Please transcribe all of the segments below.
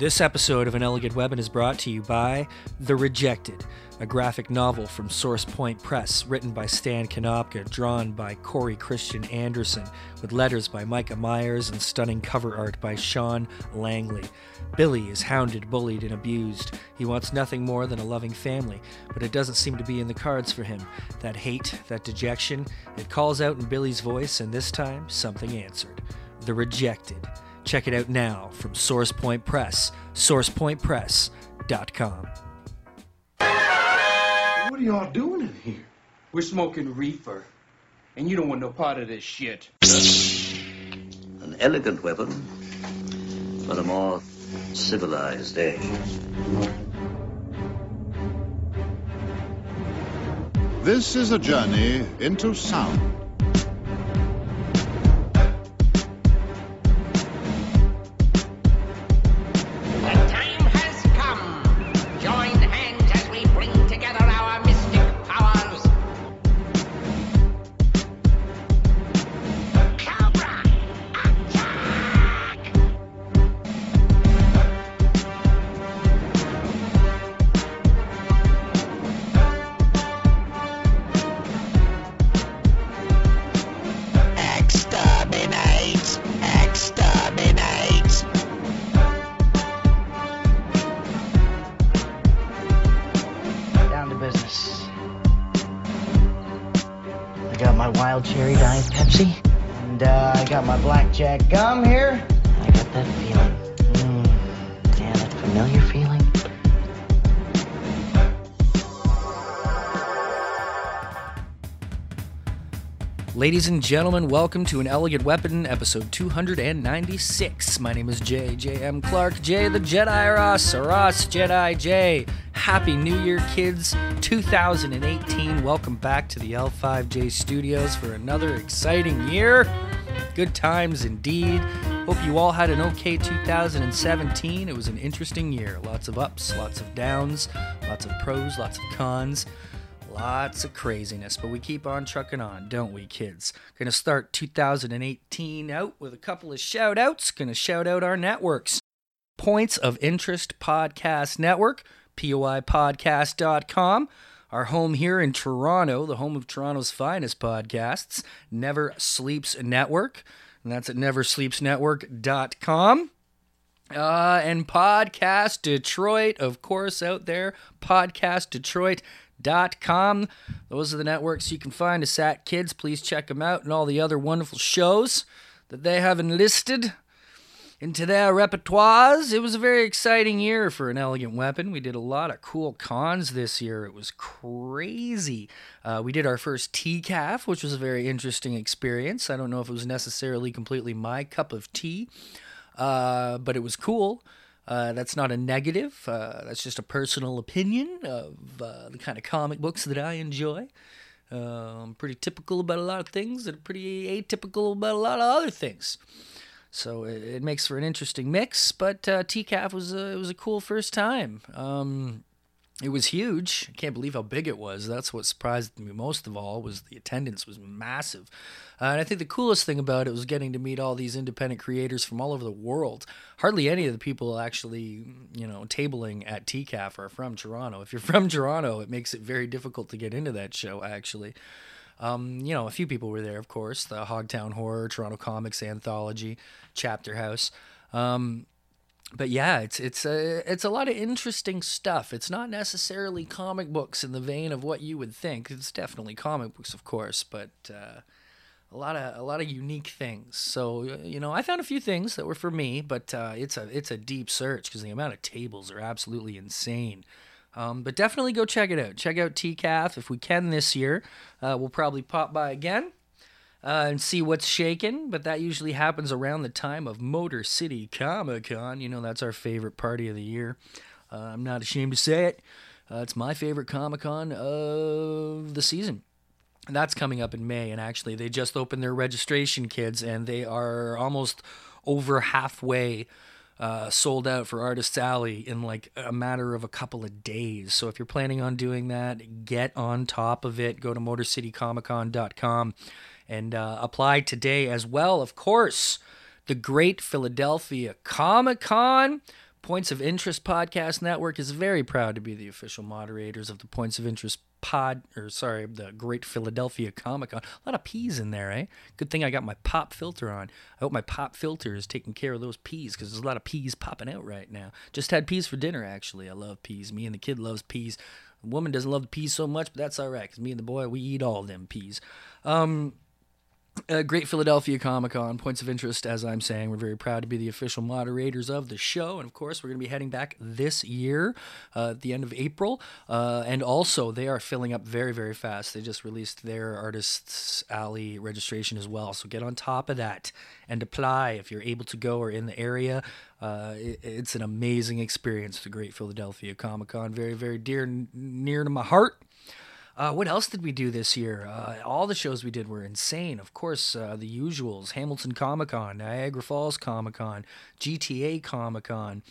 This episode of An Elegant Weapon is brought to you by The Rejected, a graphic novel from Source Point Press, written by Stan Konopka, drawn by Corey Christian Anderson, with letters by Micah Myers and stunning cover art by Sean Langley. Billy is hounded, bullied, and abused. He wants nothing more than a loving family, but it doesn't seem to be in the cards for him. That hate, that dejection, it calls out in Billy's voice, and this time, something answered. The Rejected. Check it out now from Source Point Press, sourcepointpress.com. What are y'all doing in here? We're smoking reefer, and you don't want no part of this shit. An elegant weapon for a more civilized age. This is a journey into sound. Ladies and gentlemen, welcome to An Elegant Weapon, episode 296. My name is J. J. M. Clark, J. the Jedi Ross, Ross Jedi J. Happy New Year, kids, 2018. Welcome back to the L5J studios for another exciting year. Good times indeed. Hope you all had an okay 2017. It was an interesting year. Lots of ups, lots of downs, lots of pros, lots of cons. Lots of craziness, but we keep on trucking on, don't we, kids? Gonna start 2018 out with a couple of shout outs. Gonna shout out our networks Points of Interest Podcast Network, POIPodcast.com. Our home here in Toronto, the home of Toronto's finest podcasts, Never Sleeps Network, and that's at neversleepsnetwork.com. Uh, and Podcast Detroit, of course, out there, podcastdetroit.com. Those are the networks you can find us at, kids. Please check them out and all the other wonderful shows that they have enlisted into their repertoires. It was a very exciting year for an elegant weapon. We did a lot of cool cons this year. It was crazy. Uh, we did our first TCAF, which was a very interesting experience. I don't know if it was necessarily completely my cup of tea, uh, but it was cool. Uh, that's not a negative. Uh, that's just a personal opinion of uh, the kind of comic books that I enjoy. I'm pretty typical about a lot of things and pretty atypical about a lot of other things. So it, it makes for an interesting mix. But uh, TCAF was a, it was a cool first time. Um, it was huge. I can't believe how big it was. That's what surprised me most of all was the attendance was massive. Uh, and I think the coolest thing about it was getting to meet all these independent creators from all over the world. Hardly any of the people actually, you know, tabling at TCAF are from Toronto. If you're from Toronto, it makes it very difficult to get into that show actually. Um, you know, a few people were there, of course. The Hogtown Horror, Toronto Comics Anthology, Chapter House. Um, but yeah, it's it's a it's a lot of interesting stuff. It's not necessarily comic books in the vein of what you would think. It's definitely comic books, of course, but uh, a lot of a lot of unique things. So you know, I found a few things that were for me, but uh, it's a it's a deep search because the amount of tables are absolutely insane. Um, but definitely go check it out. Check out TCAF if we can this year. Uh, we'll probably pop by again uh, and see what's shaking. But that usually happens around the time of Motor City Comic Con. You know, that's our favorite party of the year. Uh, I'm not ashamed to say it. Uh, it's my favorite Comic Con of the season. And that's coming up in May. And actually, they just opened their registration, kids, and they are almost over halfway uh, sold out for Artist Alley in like a matter of a couple of days. So if you're planning on doing that, get on top of it. Go to MotorCityComicCon.com and uh, apply today as well. Of course, the Great Philadelphia Comic Con Points of Interest Podcast Network is very proud to be the official moderators of the Points of Interest Pod, or sorry, the Great Philadelphia Comic Con. A lot of peas in there, eh? Good thing I got my pop filter on. I hope my pop filter is taking care of those peas because there's a lot of peas popping out right now. Just had peas for dinner, actually. I love peas. Me and the kid loves peas. The woman doesn't love the peas so much, but that's all right because me and the boy, we eat all them peas. Um, uh, Great Philadelphia Comic Con, points of interest, as I'm saying. We're very proud to be the official moderators of the show. And of course, we're going to be heading back this year uh, at the end of April. Uh, and also, they are filling up very, very fast. They just released their Artists Alley registration as well. So get on top of that and apply if you're able to go or in the area. Uh, it, it's an amazing experience, the Great Philadelphia Comic Con. Very, very dear, and near to my heart. Uh, what else did we do this year? Uh, all the shows we did were insane. Of course, uh, the usuals Hamilton Comic Con, Niagara Falls Comic Con, GTA Comic Con.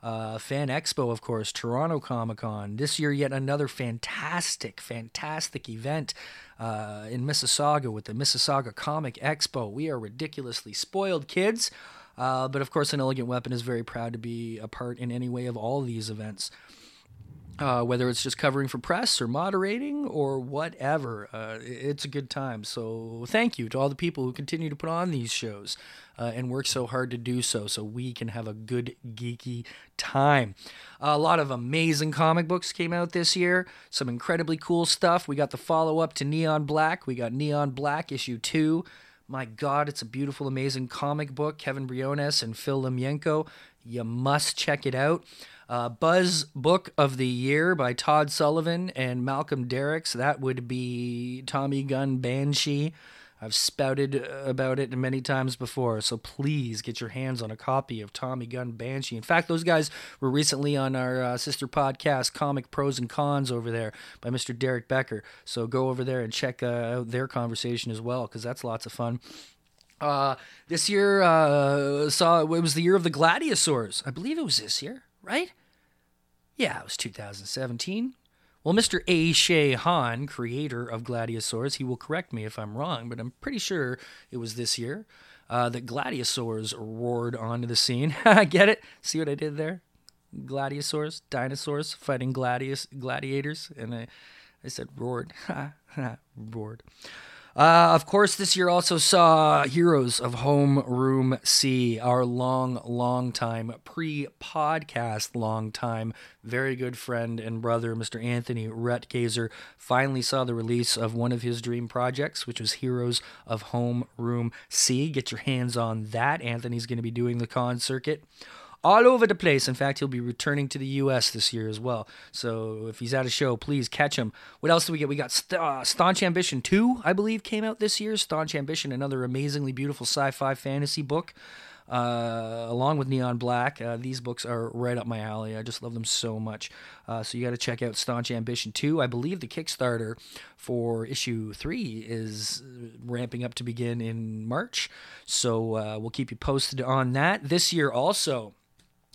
Uh, Fan Expo, of course, Toronto Comic Con. This year, yet another fantastic, fantastic event uh, in Mississauga with the Mississauga Comic Expo. We are ridiculously spoiled kids, uh, but of course, an Elegant Weapon is very proud to be a part in any way of all these events uh, whether it's just covering for press or moderating or whatever. Uh, it's a good time. So thank you to all the people who continue to put on these shows uh, and work so hard to do so, so we can have a good geeky time. a lot of amazing comic books came out this year. Some incredibly cool stuff. We got the follow up to Neon Black. We got Neon Black issue two. My God, it's a beautiful, amazing comic book. Kevin Briones and Phil Lemyenko. You must check it out. Uh, Buzz Book of the Year by Todd Sullivan and Malcolm Derricks. That would be Tommy Gunn Banshee. I've spouted about it many times before, so please get your hands on a copy of Tommy Gunn Banshee. In fact, those guys were recently on our uh, sister podcast, Comic Pros and Cons, over there by Mr. Derek Becker. So go over there and check uh, out their conversation as well, because that's lots of fun. Uh, this year uh, saw it was the year of the Gladiasaurs. I believe it was this year, right? Yeah, it was 2017. Well, Mr. A. Shea Han, creator of Gladiasaurs, he will correct me if I'm wrong, but I'm pretty sure it was this year uh, that Gladiasaurs roared onto the scene. Get it? See what I did there? Gladiasaurs, dinosaurs fighting gladius, gladiators, and I, I said roared. roared. Uh, of course, this year also saw Heroes of Home Room C, our long, long time pre podcast, long time, very good friend and brother, Mr. Anthony Rutgazer, finally saw the release of one of his dream projects, which was Heroes of Home Room C. Get your hands on that. Anthony's going to be doing the con circuit all over the place. In fact, he'll be returning to the U.S. this year as well. So if he's at a show, please catch him. What else do we get? We got St- uh, Staunch Ambition 2, I believe, came out this year. Staunch Ambition, another amazingly beautiful sci fi fantasy book. Uh, along with Neon Black, uh, these books are right up my alley. I just love them so much. Uh, so you got to check out Staunch Ambition 2. I believe the Kickstarter for issue 3 is ramping up to begin in March. So uh, we'll keep you posted on that. This year also,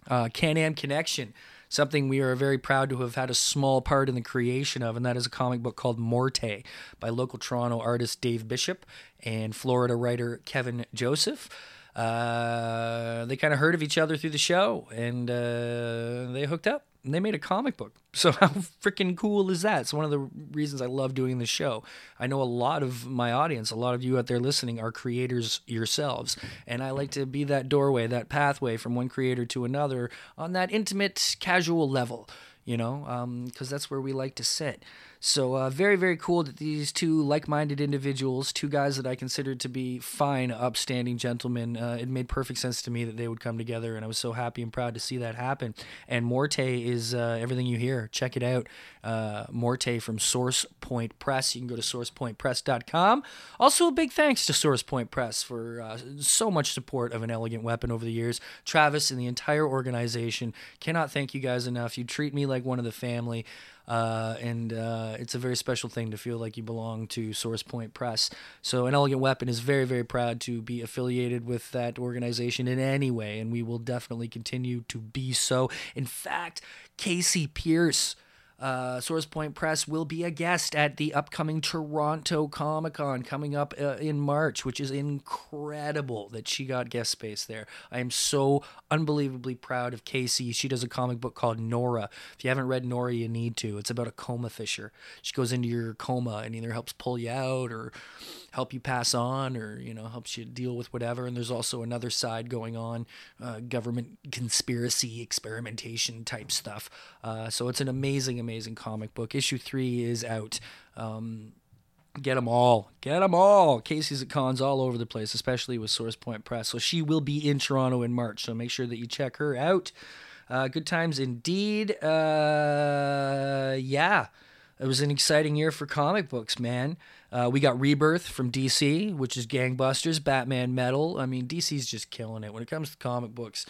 uh, Can-Am Connection, something we are very proud to have had a small part in the creation of, and that is a comic book called Morte by local Toronto artist Dave Bishop and Florida writer Kevin Joseph. Uh, they kind of heard of each other through the show, and uh, they hooked up. And they made a comic book. So how freaking cool is that? It's one of the reasons I love doing the show. I know a lot of my audience, a lot of you out there listening, are creators yourselves, and I like to be that doorway, that pathway from one creator to another on that intimate, casual level. You know, because um, that's where we like to sit. So uh, very, very cool that these two like-minded individuals, two guys that I considered to be fine, upstanding gentlemen, uh, it made perfect sense to me that they would come together, and I was so happy and proud to see that happen. And Morte is uh, everything you hear. Check it out. Uh, Morte from Source Point Press. You can go to sourcepointpress.com. Also, a big thanks to Source Point Press for uh, so much support of an elegant weapon over the years. Travis and the entire organization cannot thank you guys enough. You treat me like one of the family. Uh, and uh, it's a very special thing to feel like you belong to Source Point Press. So, An Elegant Weapon is very, very proud to be affiliated with that organization in any way, and we will definitely continue to be so. In fact, Kasey Pierce. Uh, Source Point Press will be a guest at the upcoming Toronto Comic Con coming up uh, in March, which is incredible that she got guest space there. I am so unbelievably proud of Casey. She does a comic book called Nora. If you haven't read Nora, you need to. It's about a coma fisher. She goes into your coma and either helps pull you out or help you pass on or you know helps you deal with whatever and there's also another side going on uh, government conspiracy experimentation type stuff uh, so it's an amazing amazing comic book. Issue three is out. Um, get them all. Get them all. Casey's at cons all over the place especially with source point press. So she will be in toronto in march. So make sure that you check her out. Uh, good times indeed. Uh, yeah. It was an exciting year for comic books, man. Uh, we got Rebirth from DC, which is gangbusters, Batman Metal. I mean, DC's just killing it when it comes to comic books.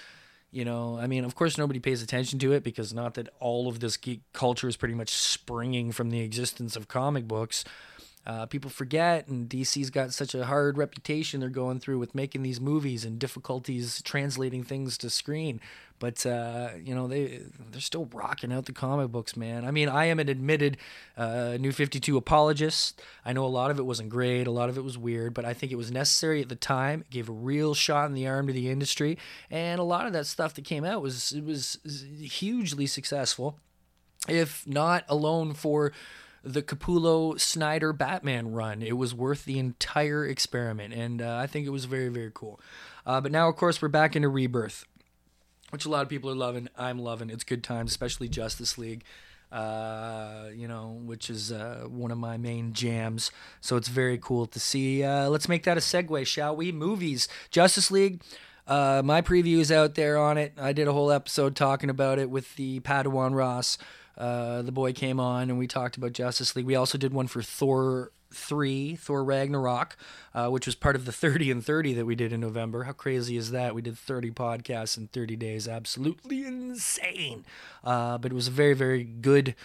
You know, I mean, of course, nobody pays attention to it because not that all of this geek culture is pretty much springing from the existence of comic books. Uh, people forget, and DC's got such a hard reputation they're going through with making these movies and difficulties translating things to screen. But uh, you know they they're still rocking out the comic books, man. I mean, I am an admitted uh, New Fifty Two apologist. I know a lot of it wasn't great, a lot of it was weird, but I think it was necessary at the time. It gave a real shot in the arm to the industry, and a lot of that stuff that came out was it was hugely successful, if not alone for the Capullo Snyder Batman run. It was worth the entire experiment, and uh, I think it was very, very cool. Uh, but now, of course, we're back into Rebirth, which a lot of people are loving. I'm loving. It's good times, especially Justice League. Uh, you know, which is uh, one of my main jams. So it's very cool to see. Uh, let's make that a segue, shall we? Movies, Justice League. Uh, my preview is out there on it. I did a whole episode talking about it with the Padawan Ross. Uh, the boy came on and we talked about Justice League. We also did one for Thor 3, Thor Ragnarok, uh, which was part of the 30 and 30 that we did in November. How crazy is that? We did 30 podcasts in 30 days. Absolutely insane. Uh, but it was a very, very good.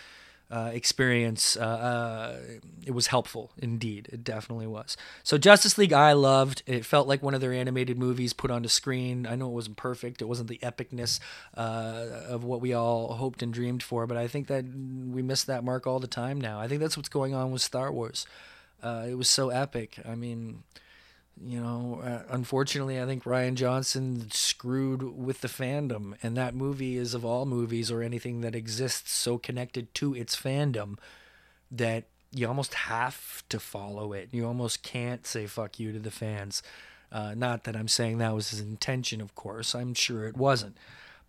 Uh, experience. Uh, uh, it was helpful indeed. It definitely was. So Justice League, I loved. It felt like one of their animated movies put onto screen. I know it wasn't perfect. It wasn't the epicness uh, of what we all hoped and dreamed for, but I think that we miss that mark all the time now. I think that's what's going on with Star Wars. Uh, it was so epic. I mean, you know, uh, unfortunately, I think Rian Johnson screwed with the fandom, and that movie is of all movies or anything that exists so connected to its fandom that you almost have to follow it. You almost can't say fuck you to the fans. Uh, not that I'm saying that was his intention, of course. I'm sure it wasn't.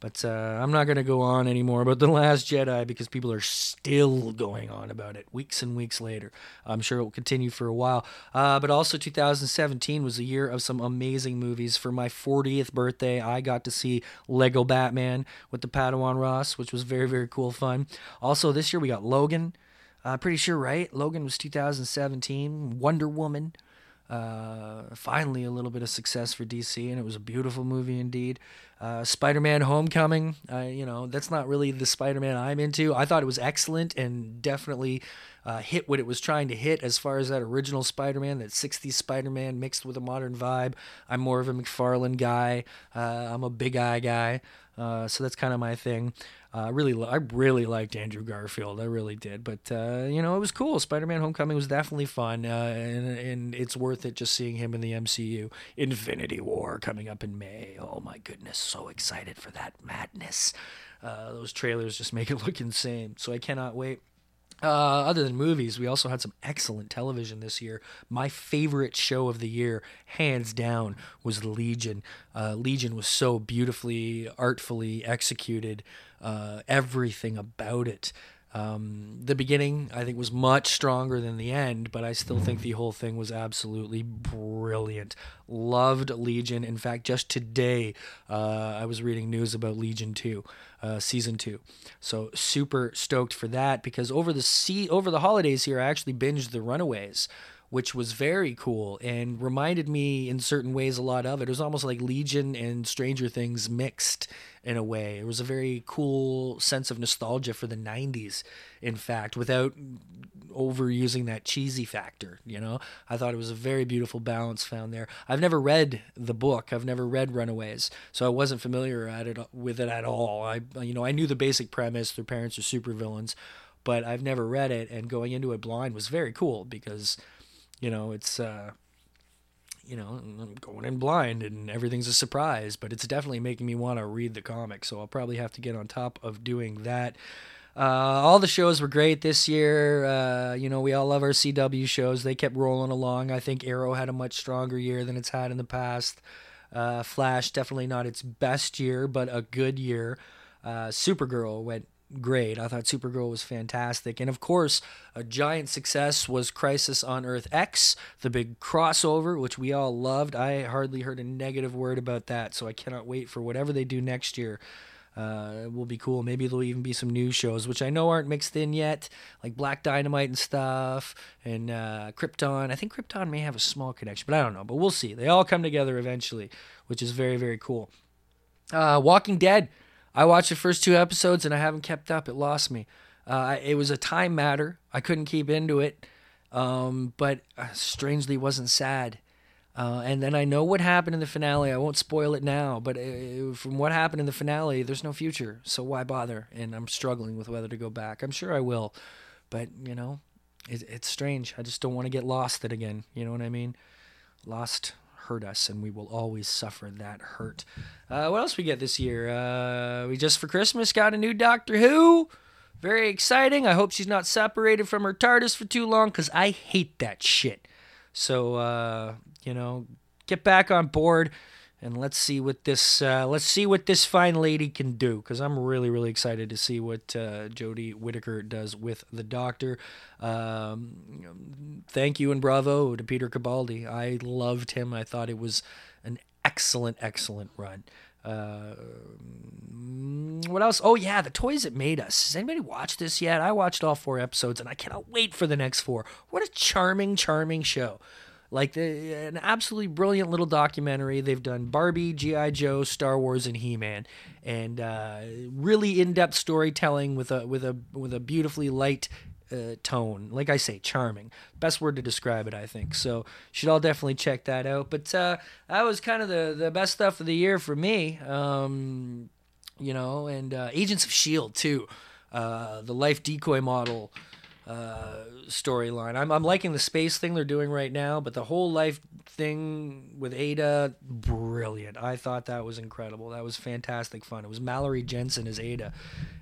But uh, I'm not going to go on anymore about The Last Jedi because people are still going on about it weeks and weeks later. I'm sure it will continue for a while. Uh, but also, 2017 was a year of some amazing movies. For my 40th birthday, I got to see Lego Batman with the Padawan Ross, which was very, very cool fun. Also, this year we got Logan. Uh, pretty sure, right? Logan was 2017. Wonder Woman. Uh, finally, a little bit of success for DC, and it was a beautiful movie indeed. Uh, Spider-Man: Homecoming. You know, that's not really the Spider-Man I'm into. I thought it was excellent and definitely uh, hit what it was trying to hit as far as that original Spider-Man, that '60s Spider-Man mixed with a modern vibe. I'm more of a McFarlane guy. Uh, I'm a Big Eye guy, uh, so that's kind of my thing. I really, I really liked Andrew Garfield. I really did. But uh, you know, it was cool. Spider-Man: Homecoming was definitely fun, uh, and and it's worth it just seeing him in the MCU. Infinity War coming up in May. Oh my goodness, so excited for that madness. Uh, those trailers just make it look insane. So I cannot wait. Uh, other than movies, we also had some excellent television this year. My favorite show of the year, hands down, was Legion. Uh, Legion was so beautifully, artfully executed. Uh, everything about it. Um, the beginning, I think, was much stronger than the end, but I still think the whole thing was absolutely brilliant. Loved Legion. In fact, just today, uh, I was reading news about Legion 2, uh, season 2. So super stoked for that because over the sea, over the holidays here, I actually binged The Runaways which was very cool and reminded me in certain ways a lot of it. It was almost like Legion and Stranger Things mixed in a way. It was a very cool sense of nostalgia for the 90s, in fact, without overusing that cheesy factor, you know? I thought it was a very beautiful balance found there. I've never read the book. I've never read Runaways, so I wasn't familiar at it with it at all. I you know, I knew the basic premise, their parents are supervillains, but I've never read it, and going into it blind was very cool because, you know, it's. Uh, you know, I'm going in blind and everything's a surprise, but it's definitely making me want to read the comic. So I'll probably have to get on top of doing that. Uh, all the shows were great this year. Uh, you know, we all love our CW shows. They kept rolling along. I think Arrow had a much stronger year than it's had in the past. Uh, Flash, definitely not its best year, but a good year. Uh, Supergirl went great. I thought Supergirl was fantastic. And of course, a giant success was Crisis on Earth X, the big crossover, which we all loved. I hardly heard a negative word about that, so I cannot wait for whatever they do next year. Uh, will be cool. Maybe there'll even be some new shows, which I know aren't mixed in yet, like Black Dynamite and stuff, and uh, Krypton. I think Krypton may have a small connection, but I don't know. But we'll see. They all come together eventually, which is very, very cool. Uh, Walking Dead. I watched the first two episodes and I haven't kept up. It lost me. Uh, it was a time matter. I couldn't keep into it, um, but uh, strangely wasn't sad. Uh, and then I know what happened in the finale. I won't spoil it now, but uh from what happened in the finale, there's no future. So why bother? And I'm struggling with whether to go back. I'm sure I will, but you know, it, it's strange. I just don't want to get lost it again. You know what I mean? Lost hurt us, and we will always suffer that hurt. Uh, what else we get this year? Uh, we just for Christmas got a new Doctor Who. Very exciting. I hope she's not separated from her TARDIS for too long, cause I hate that shit. So uh, you know, get back on board and let's see what this uh, let's see what this fine lady can do because I'm really really excited to see what uh, Jodie Whittaker does with the Doctor. Um, thank you and bravo to Peter Capaldi. I loved him. I thought it was an excellent excellent run. Uh, what else? Oh yeah, the toys that made us. Has anybody watched this yet? I watched all four episodes and I cannot wait for the next four. What a charming, charming show. Like the, an absolutely brilliant little documentary. They've done Barbie, GI Joe, Star Wars, and He Man, and uh, really in-depth storytelling with a with a with a beautifully light uh, tone. Like I say, charming. Best word to describe it, I think. So should all definitely check that out. But uh, that was kind of the the best stuff of the year for me. Um, you know, and uh, Agents of Shield too. Uh, the life decoy model uh, storyline. I'm, I'm liking the space thing they're doing right now, but the whole life thing with Ada, brilliant. I thought that was incredible. That was fantastic fun. It was Mallory Jansen as Ada,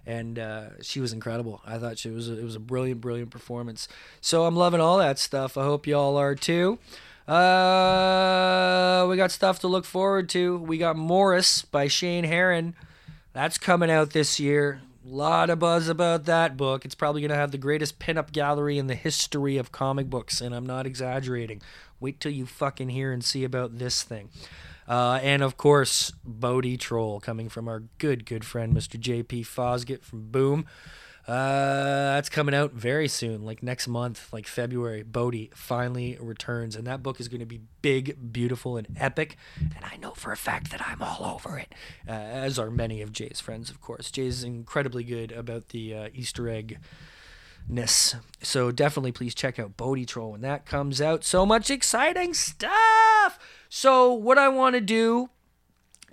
and uh, she was incredible. I thought she was a, it was a brilliant, brilliant performance. So I'm loving all that stuff. I hope y'all are too. Uh, we got stuff to look forward to. We got Morris by Shane Heron. That's coming out this year. Lot of buzz about that book. It's probably going to have the greatest pinup gallery in the history of comic books, and I'm not exaggerating. Wait till you fucking hear and see about this thing. Uh, and of course, Bodie Troll coming from our good, good friend, Mr. J.P. Fosgitt from Boom. Uh, that's coming out very soon, like next month, like February. Bodie finally returns, and that book is going to be big, beautiful, and epic. And I know for a fact that I'm all over it, uh, as are many of Jay's friends, of course. Jay's incredibly good about the uh, Easter egg ness. So definitely please check out Bodie Troll when that comes out. So much exciting stuff. So what I want to do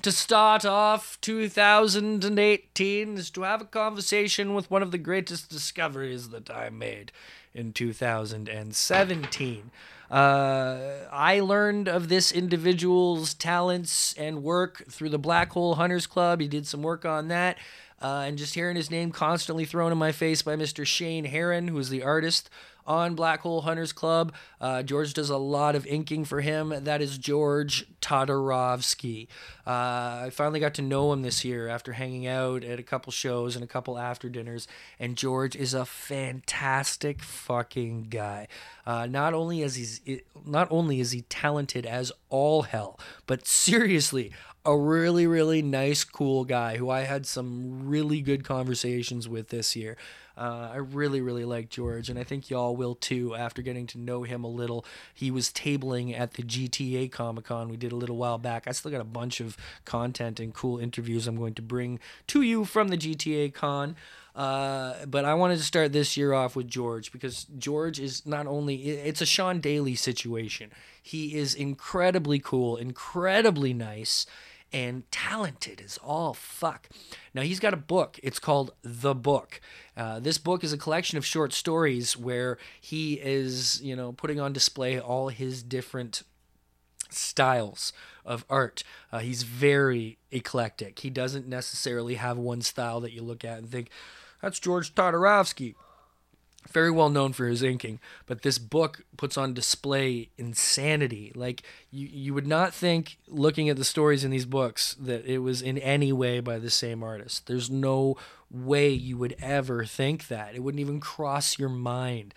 to start off 2018 is to have a conversation with one of the greatest discoveries that I made in 2017. Uh, I learned of this individual's talents and work through the Black Hole Hunters Club. He did some work on that. Uh, and just hearing his name constantly thrown in my face by Mr. Shane Heron, who is the artist on Black Hole Hunters Club. Uh, George does a lot of inking for him. That is George Todorovsky. Uh, I finally got to know him this year after hanging out at a couple shows and a couple after dinners. And George is a fantastic fucking guy. Uh, not only is he not only is he talented as all hell, but seriously, a really really nice cool guy who I had some really good conversations with this year. Uh, I really, really like George, and I think y'all will too after getting to know him a little. He was tabling at the GTA Comic Con we did a little while back. I still got a bunch of content and cool interviews I'm going to bring to you from the GTA Con. Uh, but I wanted to start this year off with George because George is not only, it's a Sean Daly situation. He is incredibly cool, incredibly nice and talented as all fuck. Now, he's got a book. It's called The Book. Uh, this book is a collection of short stories where he is, you know, putting on display all his different styles of art. Uh, he's very eclectic. He doesn't necessarily have one style that you look at and think, that's George Todorovsky. Very well known for his inking, but this book puts on display insanity. Like you, you would not think, looking at the stories in these books, that it was in any way by the same artist. There's no way you would ever think that. It wouldn't even cross your mind.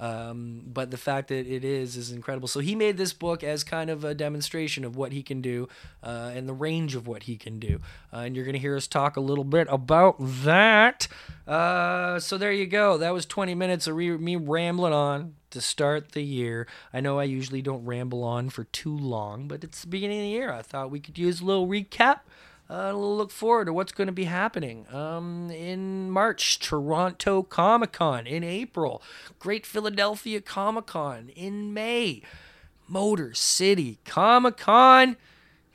Um, but the fact that it is is incredible. So he made this book as kind of a demonstration of what he can do uh, and the range of what he can do. Uh, and you're going to hear us talk a little bit about that. Uh, so there you go. That was 20 minutes of re- me rambling on to start the year. I know I usually don't ramble on for too long, but it's the beginning of the year. I thought we could use a little recap. Uh, look forward to what's going to be happening um, in March, Toronto Comic Con in April, Great Philadelphia Comic Con in May, Motor City Comic Con.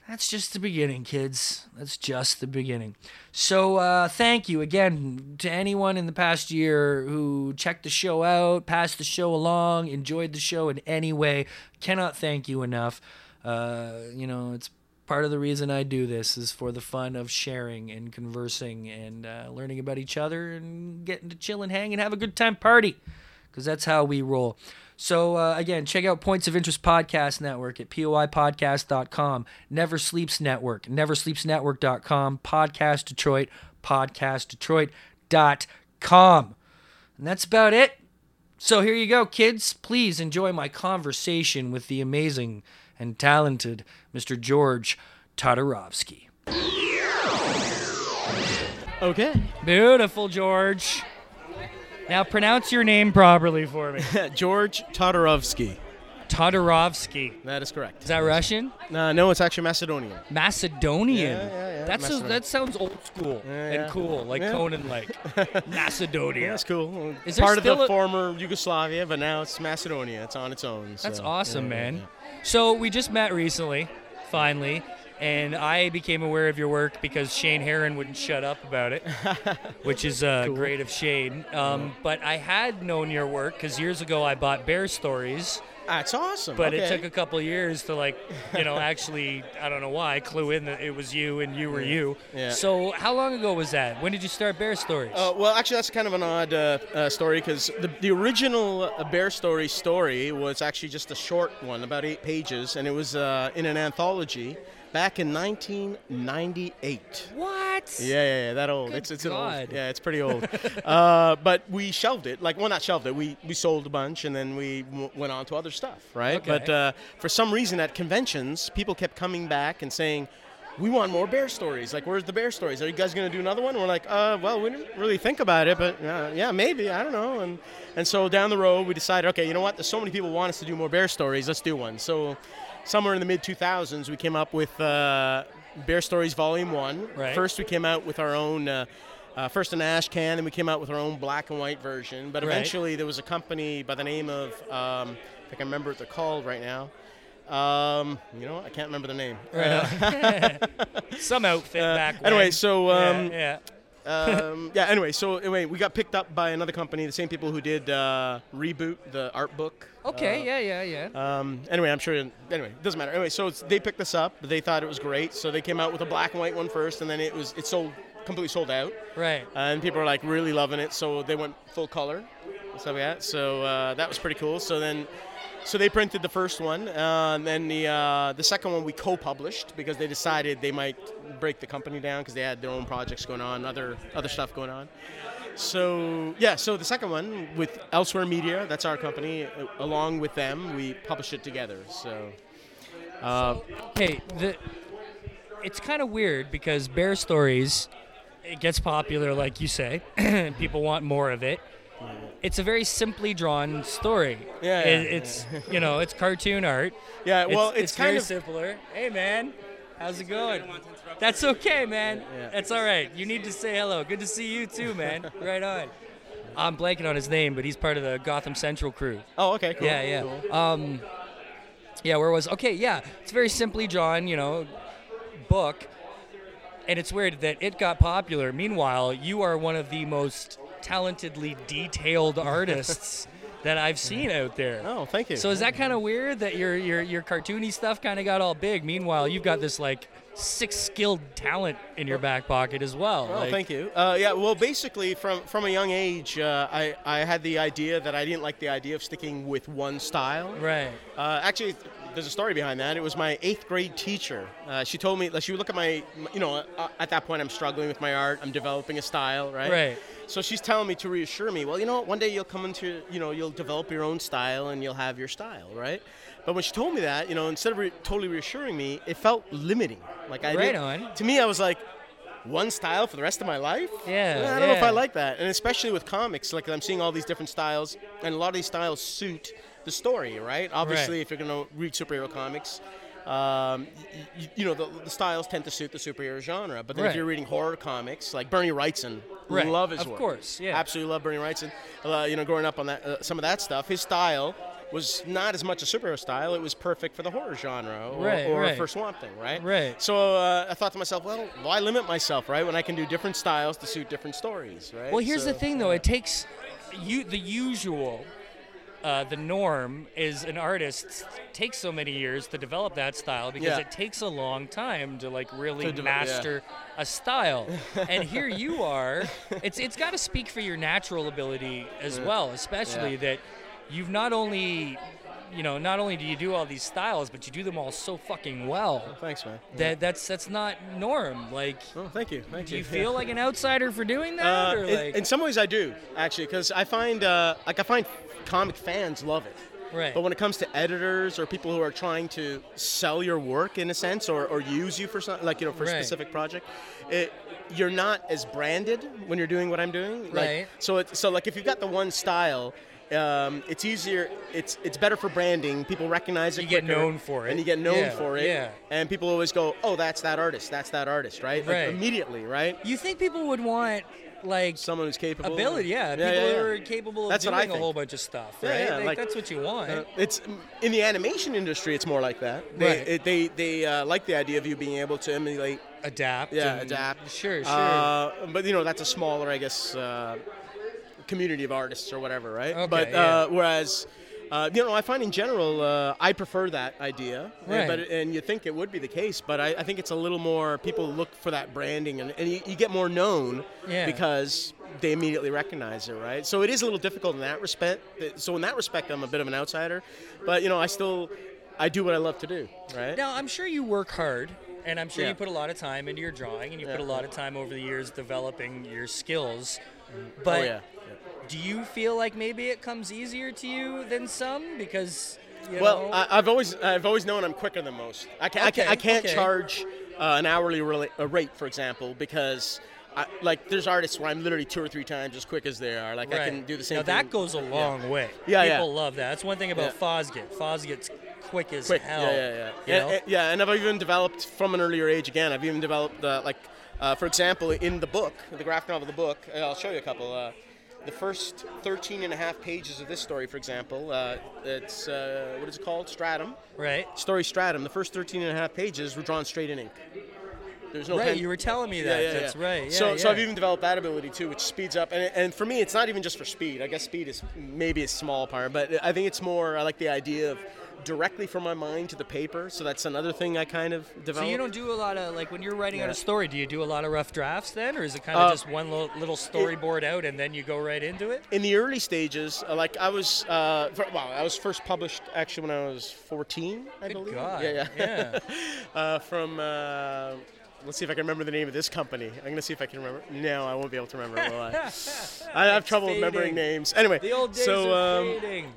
That's just the beginning, kids. That's just the beginning. So, uh, thank you again to anyone in the past year who checked the show out, passed the show along, enjoyed the show in any way. Cannot thank you enough. Uh, you know, it's part of the reason I do this is for the fun of sharing and conversing and uh, learning about each other and getting to chill and hang and have a good time party because that's how we roll. So uh, again, check out Points of Interest Podcast Network at poipodcast.com, Never Sleeps Network, neversleepsnetwork.com, Podcast Detroit, podcastdetroit.com. And that's about it. So here you go, kids. Please enjoy my conversation with the amazing and talented Mr. George Todorovsky. Okay. Beautiful, George. Now pronounce your name properly for me. George Todorovsky. Todorovsky. That is correct. Is that Russian? No, no, it's actually Macedonian. Macedonian. Yeah, yeah, yeah, That's a, that sounds old school Yeah, and yeah. cool, like Yeah. Conan like. Macedonia. Yeah, that's cool. Is Part of the a- former Yugoslavia, but now it's Macedonia. It's on its own. That's awesome, man. So we just met recently, finally, and I became aware of your work because Shane Heron wouldn't shut up about it, which is uh, great of Shane. Um, but I had known your work because years ago I bought Bear Stories, That's awesome. but it took a couple years to like, you know, actually I don't know why clue in that it was you and you were you. Yeah. So how long ago was that? When did you start Bear Stories? Uh, well, actually, that's kind of an odd uh, uh, story because the, the original uh, Bear Story story was actually just a short one, about eight pages, and it was uh, in an anthology back in 1998. what? Yeah, yeah, yeah, that old. Good it's it's God. old. Yeah, it's pretty old. uh, but we shelved it. Like, well, not shelved it. We we sold a bunch, and then we w- went on to other stuff, right? Okay. But uh, for some reason, at conventions, people kept coming back and saying. We want more bear stories. Like, where's the bear stories? Are you guys going to do another one? And we're like, uh, well, we didn't really think about it, but uh, yeah, maybe. I don't know. And and so down the road, we decided, okay, you know what? There's so many people want us to do more bear stories. Let's do one. So somewhere in the mid 2000s, we came up with uh, Bear Stories Volume One. Right. First, we came out with our own. Uh, uh, first an ash can, then we came out with our own black and white version. But Right. eventually, there was a company by the name of um, I I remember what they're called right now. Um, you know, I can't remember the name. Right. Some outfit Uh, back. anyway, so um, yeah, yeah. Um, yeah. Anyway, so anyway, we got picked up by another company, the same people who did uh, reboot the art book. Okay, Uh, yeah, yeah, yeah. um, anyway, I'm sure. Anyway, it doesn't matter. Anyway, so it's, they picked this up. They thought it was great, so they came out with a black and white one first, and then it was it sold completely sold out, right. and people are like really loving it. So they went full color. So yeah, so uh, that was pretty cool. So then. So they printed the first one, uh, and then the uh, the second one we co-published because they decided they might break the company down because they had their own projects going on, other other stuff going on. So yeah, so the second one with Elsewhere Media, that's our company. uh, Along with them, we published it together. So uh, Hey, the it's kind of weird because Bear Stories it gets popular, like you say. People want more of it. It's a very simply drawn story. Yeah, It- yeah, it's you know it's cartoon art. yeah, well, it's, kind very of simpler. Hey man, how's it going? That's okay, man. Yeah. That's all right. You need to say hello. Good to see you too, man. right on. I'm blanking on his name, but he's part of the Gotham Central crew. oh okay, cool. Yeah, yeah. cool. Um, yeah, where was? Okay, yeah. It's very simply drawn, you know, book. and it's weird that it got popular. Meanwhile, you are one of the most talentedly detailed artists that I've seen out there. Oh, thank you. So is that kind of weird that your your your cartoony stuff kind of got all big? Meanwhile, you've got this like six skilled talent in your back pocket as well. Oh, Like, thank you. Uh, yeah, well, basically, from from a young age, uh, I I had the idea that I didn't like the idea of sticking with one style. Right. Uh, actually, there's a story behind that. It was my eighth grade teacher. Uh, she told me that she would look at my, you know, uh, at that point I'm struggling with my art. I'm developing a style, right? Right. So she's telling me to reassure me. Well, you know, what, one day you'll come into, you know, you'll develop your own style and you'll have your style, right? But when she told me that, you know, instead of re- totally reassuring me, it felt limiting. Like I Right on. To me, I was like, one style for the rest of my life? Yeah, I don't know if. I like that. And especially with comics, like I'm seeing all these different styles, and a lot of these styles suit the story, right? Obviously, Right. if you're going to read superhero comics, um, y- y- you know, the, the styles tend to suit the superhero genre. But then Right. if you're reading horror comics, like Bernie Wrightson, Right. love his Of work. course, yeah. Absolutely love Bernie Wrightson. Uh, you know, growing up on that, uh, some of that stuff, his style was not as much a superhero style. It was perfect for the horror genre or, Right, or right. for Swamp Thing, right? Right. So uh, I thought to myself, well, why limit myself, right? When I can do different styles to suit different stories, right? Well, here's So- the thing, though. It takes you the usual. Uh, the norm is an artist takes so many years to develop that style because Yeah. it takes a long time to like really To develop- yeah. master a style. and here you are. It's it's got to speak for your natural ability as well, especially Yeah. that you've not only you know not only do you do all these styles, but you do them all so fucking well. Thanks, man. That that's that's not norm. Like, Oh, thank you. Thank do you you. feel like an outsider for doing that, Uh, or in, like in some ways, I do actually, because I find uh, like I find comic fans love it. Right. But when it comes to editors or people who are trying to sell your work in a sense or, or use you for something like you know for a specific project, it, you're not as branded when you're doing what I'm doing. Like, Right. So it, so like if you've got the one style. Um, it's easier. It's it's better for branding. People recognize it. You get known for it. and you get known Yeah, for it. yeah. And people always go, "Oh, that's that artist. That's that artist." Right? Like, Right. immediately, right? You think people would want like Someone who's capable. ability? Yeah, people yeah, yeah. who are capable of That's what I doing a whole bunch of stuff, Yeah, right? yeah, Like, like- that's what you want. Uh, it's in the animation industry. It's more like that. They Right. it, they they uh, like the idea of you being able to emulate. adapt. Yeah, and- adapt. Sure, sure. Uh, but you know that's a smaller, I guess, uh, community of artists or whatever, right? Okay, but yeah. uh, whereas. Uh, you know, I find in general, uh, I prefer that idea, Right. but and you think it would be the case, but I, I think it's a little more. People look for that branding, and, and you, you get more known Yeah. because they immediately recognize it, right? So it is a little difficult in that respect. So in that respect, I'm a bit of an outsider, but you know, I still, I do what I love to do, right? now, I'm sure you work hard, and I'm sure Yeah. you put a lot of time into your drawing, and you put a lot of time over the years developing your skills. But oh yeah. Do you feel like maybe it comes easier to you than some because? You Well, know, I, I've always I've always known I'm quicker than most. I, can, I, can, I can't okay. charge uh, an hourly rate, for example, because I, like there's artists where I'm literally two or three times as quick as they are. Like I can do the same. Thing. Now thing. that goes a long way. Yeah, yeah. People love that. That's one thing about Yeah. Fosgitt. Fosgitt's quick as quick. hell. Yeah, yeah, yeah. know? yeah, and I've even developed from an earlier age. Again, I've even developed uh, like, uh, for example, in the book, the graphic novel, of the book. uh, I'll show you a couple. Uh, the first 13 and a half pages of this story, for example, uh, it's uh, what is it called? Stratum. Right. Story Stratum. The first 13 and a half pages were drawn straight in ink. There's no right. pen- You were telling me that. Yeah, yeah, That's yeah. right. Yeah, so, so. I've even developed that ability too, which speeds up. And, and for me, it's not even just for speed. I guess speed is maybe a small part, but I think it's more. I like the idea of directly from my mind to the paper. So that's another thing I kind of developed. So you don't do a lot of like when you're writing out a story. Do you do a lot of rough drafts then, or is it kind of Uh, just one little, little storyboard out and then you go right into it? in the early stages, uh, like I was, uh, well, I was first published actually when I was 14, I Good believe. God. Yeah, yeah. Yeah. uh, from, uh, let's see if I can remember the name of this company. I'm gonna see if I can remember. No, I won't be able to remember. Will I? I have trouble remembering names. Anyway, The old days so are um, fading.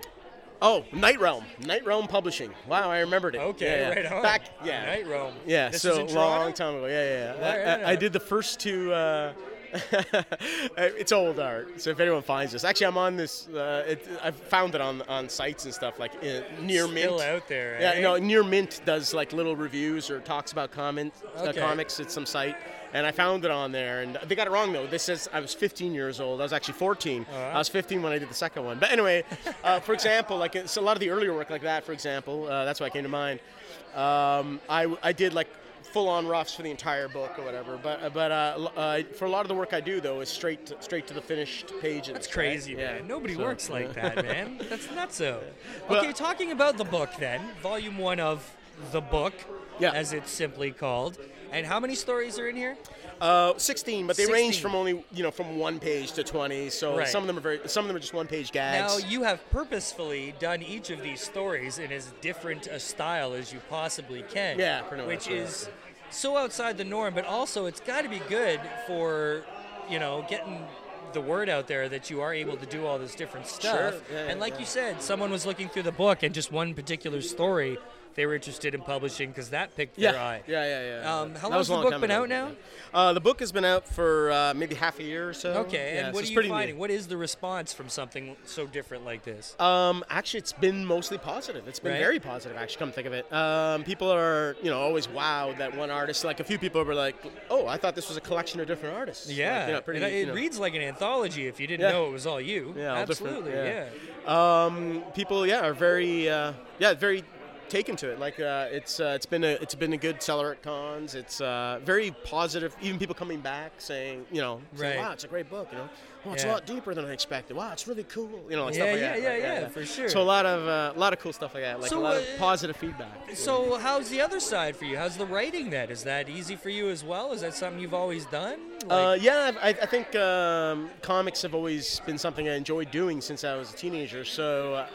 Oh, Night Realm, Night Realm Publishing. Wow, I remembered it. Okay, Yeah, yeah. right on. Back, yeah, Night Realm. yeah, This so long time ago. Yeah, yeah. yeah. Where? I, I, I did the first two. Uh, it's old art, so if anyone finds this, actually, I'm on this. Uh, it, I've found it on on sites and stuff like uh, near Still Mint. out there. Yeah, eh? no, Near Mint does like little reviews or talks about comment uh, comics at some site, and I found it on there. And they got it wrong though. This says I was 15 years old. I was actually 14. I was 15 when I did the second one. But anyway, uh, for example, like it's a lot of the earlier work like that. For example, uh, that's why I came to mind. Um, I I did like full on roughs for the entire book or whatever. But uh, but uh, uh, for a lot of the work I do though is straight to, straight to the finished pages. That's right? crazy, Yeah. Nobody So, works like that, man. That's nuts. So, Well- okay, talking about the book then, volume one of the book, Yeah. as it's simply called. And how many stories are in here? Uh, 16, but they range from only you know from one page to 20. So Right. some of them are very some of them are just one page gags. Now, you have purposefully done each of these stories in as different a style as you possibly can. Yeah, Which is so outside the norm, but also it's got to be good for, you know, getting the word out there that you are able to do all this different stuff. Yeah, and like yeah. you said, someone was looking through the book and just one particular story they were interested in publishing because that picked yeah, their eye. yeah, yeah, yeah. Um, how long has the book been ago. out now? Uh, the book has been out for uh, maybe half a year or so. Okay, Yeah, and what it's are you pretty new. finding? What is the response from something so different like this? Um, actually, it's been mostly positive. It's been Right. very positive, actually. Come think of it, um, people are you know always wowed that one artist. Like a few people were like, "Oh, I thought this was a collection of different artists." Like, Yeah, you know, pretty, and it you know. reads like an anthology if you didn't Yeah. know it was all you. Yeah, absolutely. yeah. yeah. um, people yeah are very uh, yeah very taken to it. Like uh, it's uh, it's been a it's been a good seller at cons. It's uh, very positive even people coming back saying you know saying, Right. wow it's a great book you know oh it's Yeah. a lot deeper than I expected wow it's really cool you know like Yeah, stuff like yeah, that yeah, right? yeah, yeah, for sure. so a lot of uh, a lot of cool stuff like that like So, a lot of uh, positive feedback So how's the other side for you? How's the writing That is that easy for you as well? Is that something you've always done? Uh, yeah, I, I think um, comics have always been something I enjoyed doing since I was a teenager. So uh,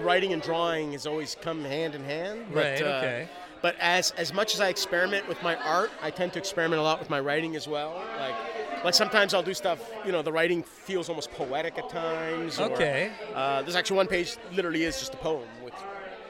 writing and drawing has always come hand in hand. But, Right, uh, okay. But as as much as I experiment with my art, I tend to experiment a lot with my writing as well. Like like sometimes I'll do stuff. You know, the writing feels almost poetic at times. or, Okay. uh, there's actually one page literally is just a poem with.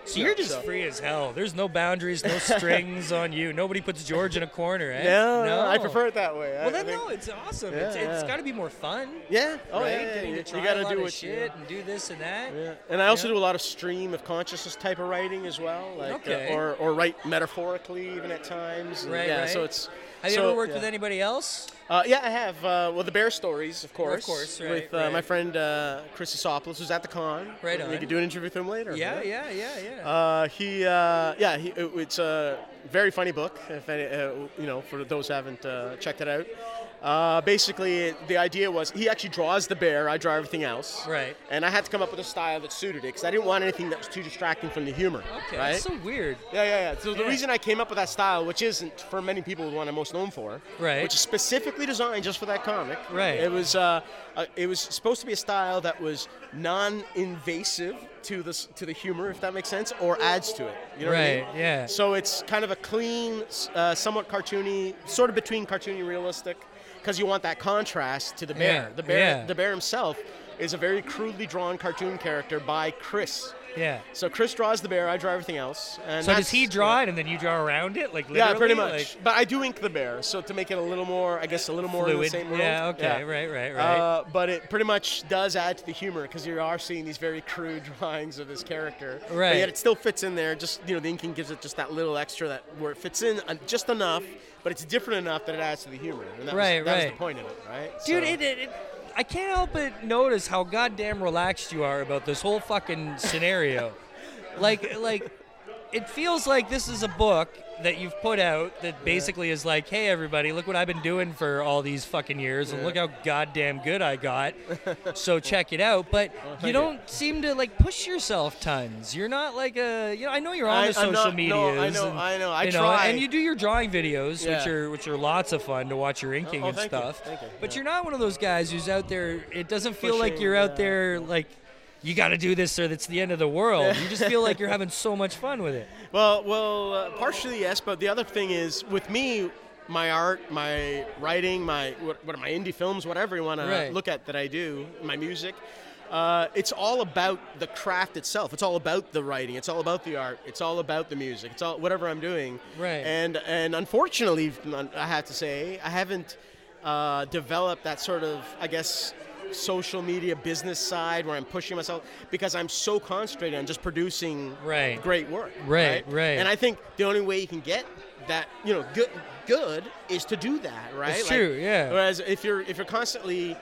so you you're know, just so- free as hell. There's no boundaries, no strings on you. Nobody puts George in a corner, eh? No, no, I prefer it that way. Well, I then think- no, it's awesome. Yeah, it's it's yeah. got to be more fun. Yeah. Oh right? yeah. yeah, You, to try you got to do what shit and do this and that. Yeah. And I also do a lot of stream of consciousness type of writing as well, like Okay. uh, or or write metaphorically even at times. And Right, yeah, right. so it's. Have you so, ever worked yeah. with anybody else? Uh, yeah, I have. Uh, well, the Bear Stories, of course. course, right, With uh, right. my friend uh, Chris Isopoulos, who's at the con. Right on. We could do an interview with him later. Yeah, yeah, yeah, yeah. Uh, he, uh, yeah, he, it- it's a very funny book. If any, uh, you know, for those who haven't uh, checked it out. Uh, basically, the idea was he actually draws the bear. I draw everything else. Right. And I had to come up with a style that suited it because I didn't want anything that was too distracting from the humor. okay, Right. that's so weird. yeah, yeah, yeah. So the Yeah. reason I came up with that style, which isn't for many people the one I'm most known for, Right. which is specifically designed just for that comic. Right. It was uh, uh, it was supposed to be a style that was non-invasive to the to the humor, if that makes sense, or adds to it. You know what I Right, mean? yeah. So it's kind of a clean, uh, somewhat cartoony, sort of between cartoony and realistic, because you want that contrast to the bear. Yeah, The bear, yeah. the bear himself, is a very crudely drawn cartoon character by Chris. Yeah. So Chris draws the bear, I draw everything else. And So does he draw it and then you draw around it, like literally? Yeah, pretty much. Like, but I do ink the bear, so to make it a little more, I guess, a little more in the Fluid. same world. Yeah, okay, right, right, right. Uh, but it pretty much does add to the humor because you are seeing these very crude drawings of this character. But Right. yet it still fits in there. Just you know, the inking gives it just that little extra that where it fits in uh, just enough, but it's different enough that it adds to the humor. And that Right, was, that was right. the point of it, right? Dude, So- it, it, it, I can't help but notice how goddamn relaxed you are about this whole fucking scenario. like, like, it feels like this is a book that you've put out that basically is like, hey, everybody, look what I've been doing for all these fucking years, and look how goddamn good I got. so check it out. But you don't seem to like push yourself tons. You're not like a, you know, I know you're on I- the social I'm not- medias. no, I know, and, I know, I you try. and you do your drawing videos, which Yeah. are which are lots of fun to watch your inking oh, and thank you, stuff. thank you, But yeah. you're not one of those guys who's out there. It doesn't feel like Pushing, you're out yeah. there like you got to do this or that's the end of the world. You just feel like you're having so much fun with it. Well, well, uh, partially yes, but the other thing is with me, my art, my writing, my what, what are my indie films, whatever you want to look at that I do, my music. Uh, it's all about the craft itself. It's all about the writing. It's all about the art. It's all about the music. It's all whatever I'm doing. Right. And and unfortunately, I have to say, I haven't uh, developed that sort of, I guess, social media business side where I'm pushing myself because I'm so concentrated on just producing Right. great work. Right, right. And I think the only way you can get that, you know, good good is to do that, right? It's true, yeah. Whereas if you're if you're constantly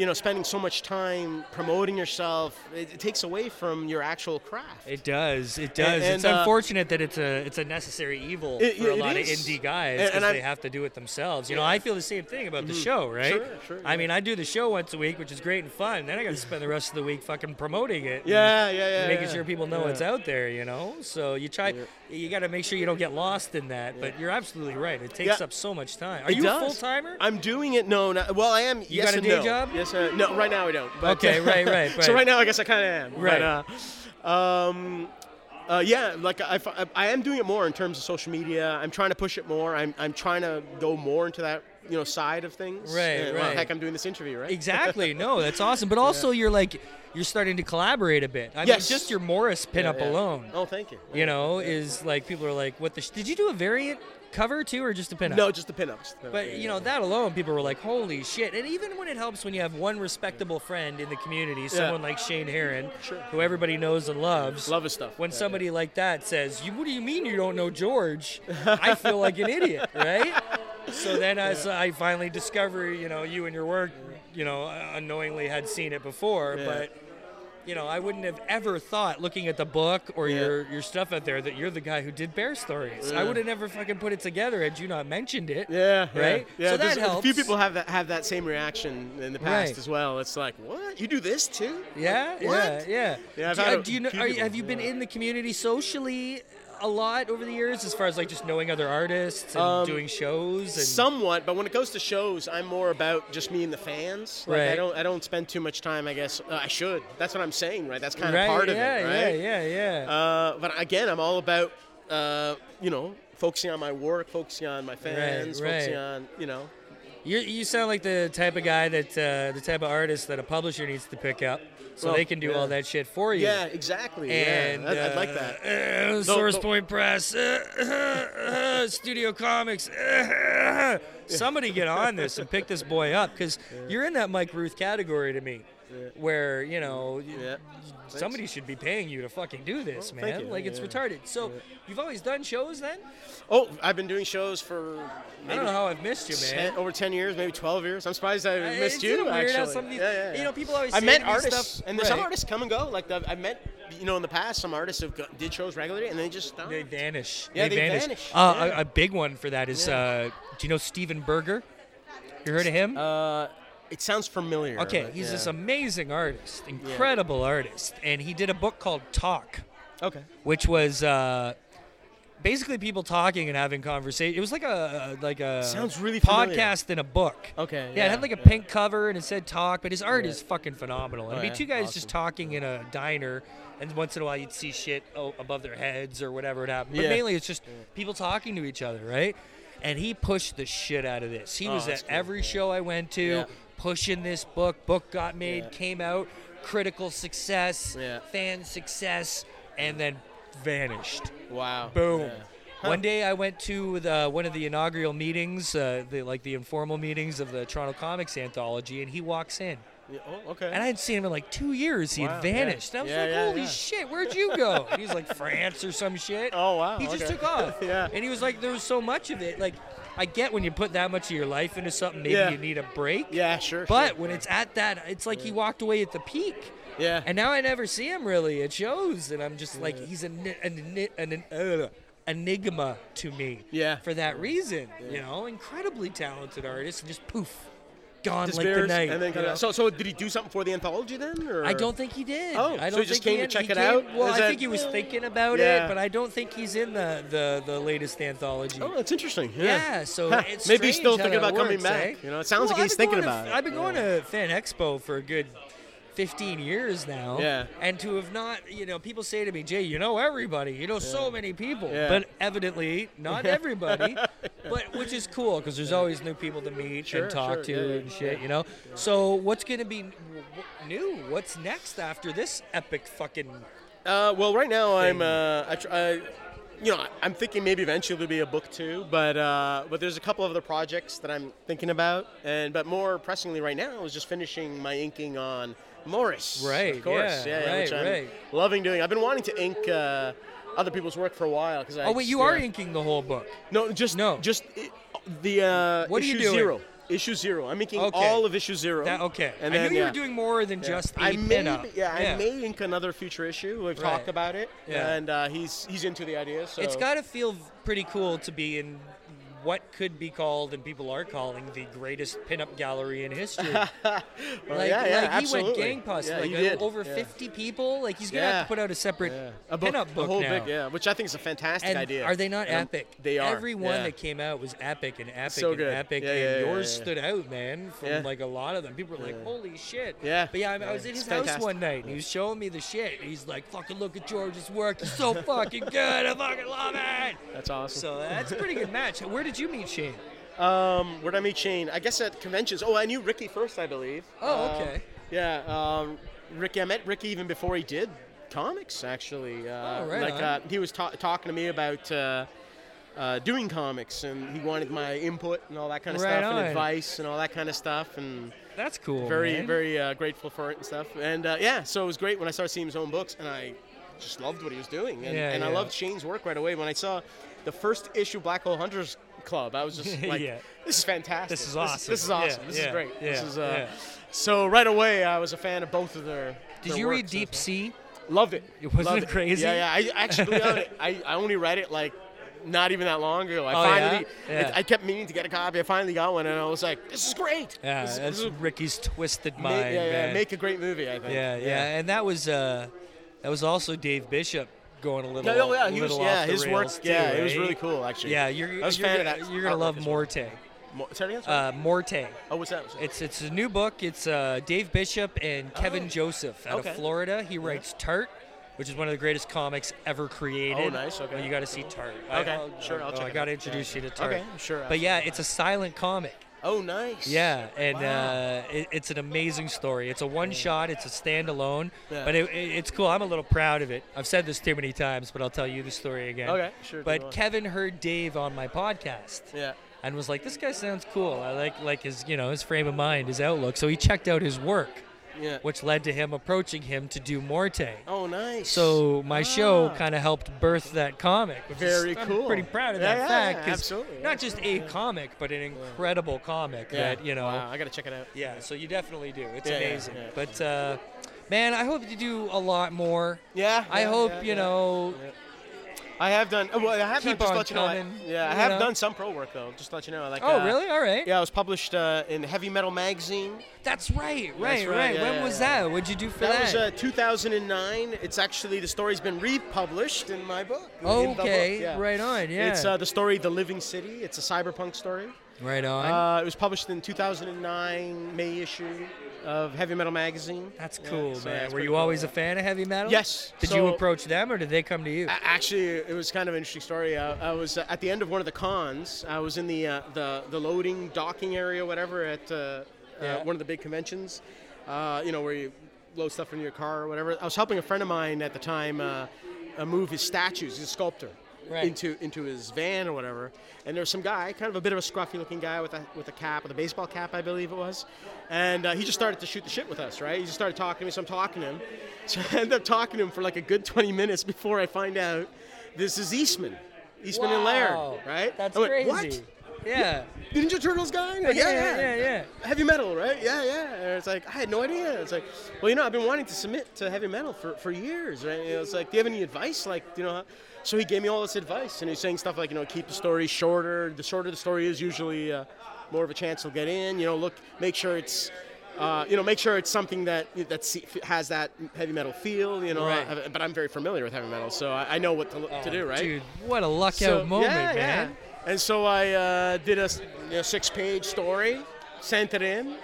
you know, spending so much time promoting yourself, it, it takes away from your actual craft. It does. It does. and, it's uh, unfortunate that it's a it's a necessary evil It- for a lot is. of indie guys because they have to do it themselves. You know, I feel the same thing about the show, right? Sure, sure, I mean, I do the show once a week, which is great and fun. Then I got to spend the rest of the week fucking promoting it. and Yeah, yeah, yeah. making yeah. sure people know Yeah. it's out there. You know, so you try. You got to make sure you don't get lost in that. But you're absolutely right. It takes Yeah. up so much time. Are you does. a full timer? I'm doing it. No, no well, I am. You yes got a and day no. job? Yes, uh, no. Right now I don't. But, Okay, right, right, right. so right. now I guess I kind of am. Right. But, uh, um, uh, yeah, like I, I, I am doing it more in terms of social media. I'm trying to push it more. I'm, I'm trying to go more into that you know side of things. Right, And, well, right. heck, I'm doing this interview, right? Exactly. No, that's awesome. But also, you're like, you're starting to collaborate a bit. I Yes. mean, just your Morris pinup Yeah, yeah. alone. Oh, thank you. You know, is like people are like, "What the? Sh-? Did you do a variant cover too, or just a pinup?" No, just the pinups. But you know that alone, people were like, "Holy shit!" And even when it helps when you have one respectable friend in the community, someone like Shane Heron, Sure. who everybody knows and loves. Love his stuff. When Yeah, somebody like that says, "You, what do you mean you don't know George?" I feel like an idiot, right? So then, as I finally discover, you know, you and your work, you know, unknowingly had seen it before, Yeah. but you know, I wouldn't have ever thought, looking at the book or Yeah. your your stuff out there, that you're the guy who did Bear Stories. I would have never fucking put it together had you not mentioned it. Yeah, yeah, Right? Yeah, So that there's- A few people have that have that same reaction in the past Right. as well. It's like, what? You do this too? Yeah, What? yeah, yeah. Yeah, do, uh, do you know? You- have you been yeah. in the community socially a lot over the years, as far as like just knowing other artists and Um, doing shows? And Somewhat, but when it goes to shows, I'm more about just me and the fans. Like, I Right. don't I don't spend too much time. I guess uh, I should. That's what I'm saying, right? That's kind of right, part of it, right? yeah, yeah, yeah. Uh, but again, I'm all about uh, you know focusing on my work, focusing on my fans, right. focusing on you know. you you sound like the type of guy that uh, the type of artist that a publisher needs to pick up, so Well, they can do yeah. all that shit for you. Yeah, exactly. And yeah, I'd, I'd like uh, that. uh, Though- Source though- Point Press, uh, Studio Comics. uh, somebody get on this and pick this boy up because you're in that Mike Ruth category to me, where you know Yeah. somebody should be paying you to fucking do this, Well, man. you. Like it's retarded. So you've always done shows then? Oh, I've been doing shows for I don't know how I've missed you, man. 10, over 10 years, maybe 12 years. I'm surprised I Uh, missed you, so weird actually. some of these- yeah, yeah, you know, people always I say met artists, stuff- and there's some artists come and go. Like, the, I've met, you know, in the past, some artists have got, did shows regularly, and they just stopped. They vanish. Yeah, they, they vanish. vanish, Uh, yeah. a, a big one for that is, uh, do you know Steven Berger? You heard of him? Uh, it sounds familiar. Okay, but he's yeah. this amazing artist, incredible artist, and he did a book called Talk, Okay. which was uh, basically people talking and having conversation. It was like a like a Sounds really familiar. podcast in a book. Okay, Yeah, it had like a yeah. pink cover and it said Talk, but his art is fucking phenomenal. And Oh, it'd be yeah, two guys awesome. just talking in a diner, and once in a while you'd see shit oh, above their heads or whatever it happened. But Yeah. mainly it's just people talking to each other, right? And he pushed the shit out of this. He Oh, was at cool. every show I went to, Yeah. Pushing this book. Book got made, Yeah. came out, critical success, Yeah. fan success, and then vanished. Wow. Boom. Yeah. One day I went to the, one of the inaugural meetings, uh, the, like the informal meetings of the Toronto Comics Anthology, and he walks in. Yeah, Oh, okay. And I hadn't seen him in like two years. He Wow, had yeah. vanished. And I was Yeah, like, yeah, holy yeah. shit, where'd you go? He's like, France or some shit. Oh, wow, He just okay. took off. Yeah. And he was like, there was so much of it. Like, I get when you put that much of your life into something, maybe Yeah. you need a break. yeah, sure. But sure. when it's at that, it's like he walked away at the peak. yeah. And now I never see him really. It shows, and I'm just like, he's an an, an, an uh, enigma to me. Yeah. For that reason, you know, incredibly talented artist, and just poof, gone like the night. and then kinda, so, so did he do something for the anthology then? Or? I don't think he did. Oh, I so don't he just think came to he check it came- out? Well, Is I that- think he was thinking about Yeah. it, but I don't think he's in the the, the latest anthology. Oh, that's interesting. Yeah. Yeah, so Huh, it's maybe he's still thinking about coming back. eh? You know, it sounds Well, like he's thinking to- about it. I've been going Yeah. to Fan Expo for a good 15 years now. Yeah. And to have not, you know, people say to me, Jay, you know everybody, you know so many people, Yeah. but evidently not everybody. but which is cool because there's always new people to meet Sure, and talk sure, to yeah, yeah, and shit, you know. So what's gonna be new? What's next after this epic fucking? Uh, well, right now I'm, uh, I, tr- I, you know, I'm thinking maybe eventually there'll be a book too, but uh, but there's a couple of other projects that I'm thinking about, and but more pressingly right now is just finishing my inking on Morris. Right, Of course. yeah, Yeah. right, which I'm right. loving doing. I've been wanting to ink uh, other people's work for a while because I. Oh wait, you yeah. are inking the whole book. No, just No. just the uh, What are issue you doing? zero. issue zero. I'm making Okay. all of issue zero. That, okay. And I then, knew you yeah. were doing more than Yeah. just a I may, yeah, I may ink another future issue. We've Right. talked about it, Yeah. and uh, he's he's into the idea. So It's got to feel pretty cool to be in what could be called and people are calling the greatest pinup gallery in history. like, yeah, yeah, like he went gangbusters. Yeah, like uh, did. over Yeah. 50 people. Like he's gonna have to put out a separate. A book, pinup book a whole now. book, yeah, which I think is a fantastic And idea. are they not And epic? They are. Every one yeah. that came out was epic and epic So and good. epic, Yeah, and yours stood out, man, from like a lot of them. People were like, "Holy shit!" Yeah. But yeah, I, I Yeah. was in his house one night, and he was showing me the shit. He's like, "Fucking look at George's work. He's so fucking good. I fucking love it." That's awesome. So that's a pretty good match. Where did you meet Shane? Um, where did I meet Shane? I guess at conventions. Oh, I knew Ricky first, I believe. Oh, Um, okay. yeah, um, Ricky. I met Ricky even before he did comics. Actually, uh, Oh, right like uh, he was ta- talking to me about uh, uh, doing comics, and he wanted my input and all that kind of Right stuff, on. and advice and all that kind of stuff, and That's cool. very, man. very uh, grateful for it and stuff. And uh, yeah, so it was great when I started seeing his own books, and I just loved what he was doing, and, Yeah, and I loved Shane's work right away when I saw the first issue Black Hole Hunters Club. I was just like, Yeah. this is fantastic. This is awesome. This, is Yeah, awesome. this yeah, is great. This is uh, yeah. so right away I was a fan of both of their. Did their you read. Deep Sea? Loved it. It Wasn't it crazy? Yeah, yeah. I actually it. I, I only read it like not even that long ago. I Oh, finally, yeah? Yeah. I kept meaning to get a copy. I finally got one, and I was like, this is great. Yeah, This- that's this is- Ricky's twisted mind, yeah, yeah, man. make a great movie. I think. yeah, yeah, and that was uh, that was also Dave Bishop going a little. Yeah, oh, yeah, he was. Yeah, his work. too, yeah, it was really cool actually. Yeah, you're, you're, gonna- you're gonna love artwork as well. Morte. Mo- say it again, sorry? Uh, Morte. oh, what's that? What's that? It's it's a new book. It's uh, Dave Bishop and Kevin Oh, Joseph out okay. of Florida. He writes Tart, which is one of the greatest comics ever created. Oh, nice, okay. Well, you got to see Tart. Okay, I, sure, I'll oh, check I got to introduce Yeah. you to Tart. Okay, sure, But yeah, it's a silent comic. Oh, nice. Yeah, and Wow. uh, it, it's an amazing story. It's a one shot. It's a standalone. Yeah. But it, it- it's cool. I'm a little proud of it. I've said this too many times, but I'll tell you the story again. Okay, sure, But. Kevin heard Dave on my podcast Yeah. and was like, "This guy sounds cool. I like like his you know his frame of mind, his outlook." So he checked out his work, Yeah. which led to him approaching him to do Morte. Oh, nice. So my show Ah. kind of helped birth that comic. Very is, I'm pretty proud of Yeah, that yeah, fact. 'cause absolutely. Not just a comic, but an incredible comic Yeah. that you know. Wow, I gotta check it out. Yeah, so you definitely do. It's Yeah, yeah, amazing. yeah. But uh, man, I hope you do a lot more. Yeah. I yeah, hope yeah, you yeah. know. I have done. oh, Well, I have Keep done. Just on let you know. I- yeah, I have know? done some pro work though. Just to let you know. Like. Oh, uh, really? All right. Yeah, I was published uh, in Heavy Metal magazine. That's right. Right. right, right. yeah, when yeah, was yeah. that? What'd you do for That that? was uh, 2009. It's actually the story's been republished in my book. book, okay. yeah. Right on. Yeah. It's uh, the story The Living City. It's a cyberpunk story. right on. Uh, it was published in 2009 May issue of Heavy Metal magazine. That's Yeah, cool, so man. it's Were you cool, always yeah. a fan of heavy metal? Yes. Did you approach them or did they come to you? Actually, it was kind of an interesting story. I, I was uh, at the end of one of the cons. I was in the uh, the the loading docking area, whatever, at uh, Yeah. uh, one of the big conventions. Uh, you know where you load stuff in your car or whatever. I was helping a friend of mine at the time uh, uh, move his statues. He's a sculptor. Right. Into into his van or whatever, and there was some guy, kind of a bit of a scruffy-looking guy with a with a cap, with a baseball cap, I believe it was, and uh, he just started to shoot the shit with us, right? He just started talking to me, so I'm talking to him. So I end up talking to him for like a good 20 minutes before I find out this is Eastman, Eastman and Wow. Laird, right? That's I went, crazy. What? Yeah. Ninja Turtles guy? Yeah, yeah, yeah, yeah. Heavy metal, right? Yeah, yeah. And it's like I had no idea. It's like, well, you know, I've been wanting to submit to heavy metal for, for years, right? You know, it's like, do you have any advice? Like, you know, so he gave me all this advice, and he's saying stuff like, you know, keep the story shorter. The shorter the story is, usually uh, more of a chance to get in. You know, look, make sure it's. Uh, you know, make sure it's something that that has that heavy metal feel. You know, Right. But I'm very familiar with heavy metal, so I, I know what to, look to do. Right, Dude, what a luck so, out moment, yeah, man. Yeah. And so I uh, did a you know, six-page story, sent it in,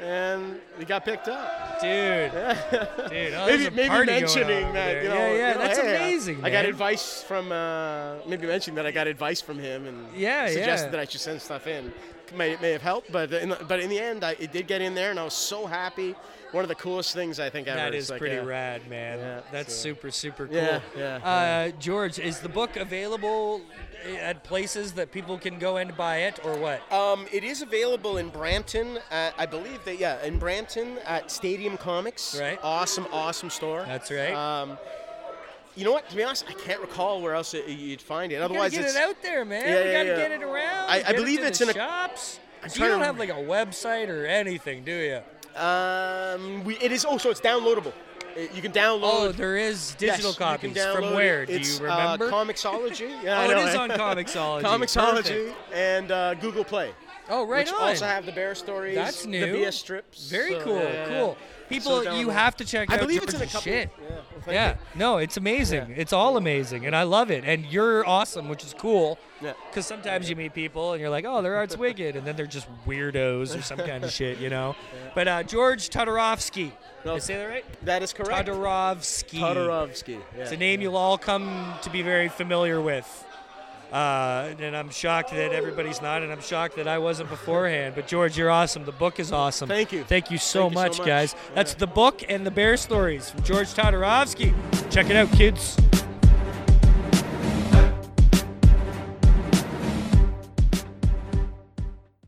and we got picked up. Dude. Dude, oh, maybe maybe mentioning that you know, yeah, yeah, you know, that's hey, amazing, I got advice from uh, maybe mentioning that I got advice from him and Yeah, suggested yeah. that I should send stuff in. May, may have helped, but in the, but in the end, I, it did get in there, and I was so happy. One of the coolest things I think ever. That is like, pretty yeah. rad, man. Yeah, That's so- super, super cool. Yeah, yeah, Uh, George, is the book available at places that people can go and buy it, or what? Um, it is available in Brampton. At, I believe that yeah, in Brampton at Stadium Comics. Right. Awesome, awesome store. That's right. Um, you know what? To be honest, I can't recall where else it, you'd find it. You Otherwise, get it's. it out there, man. Yeah, we gotta yeah. get it around. I- I get it believe it's in a- shops. you don't have like a website or anything, do you? Um, we, it is. also it's downloadable. It- you can download. Oh, there is digital can copies. From where? it. Do you remember? Uh, Comixology. Yeah, I oh, it know, is eh? on Comixology. Comixology Perfect. and uh, Google Play. Oh, right which on. also have the bear stories. That's new. The BS strips. Very so, cool. yeah, yeah. Cool. People, So you have to check I out I believe it's in a couple. shit. Yeah. well, Yeah, no, it's amazing. It's all amazing, and I love it. And you're awesome, which is cool. Yeah. Because sometimes you meet people and you're like, oh, their art's wicked, and then they're just weirdos or some kind of shit, you know. But uh, George Todorovsky, did I say that right? That is correct. Todorovsky. Todorovsky. It's a name you'll all come to be very familiar with. Uh, and I'm shocked that everybody's not, and I'm shocked that I wasn't beforehand. But George, you're awesome. The book is awesome. Thank you. Thank you so, Thank you so much, much. guys. Yeah. That's the book and the bear stories from George Todorovsky. Check it out, kids.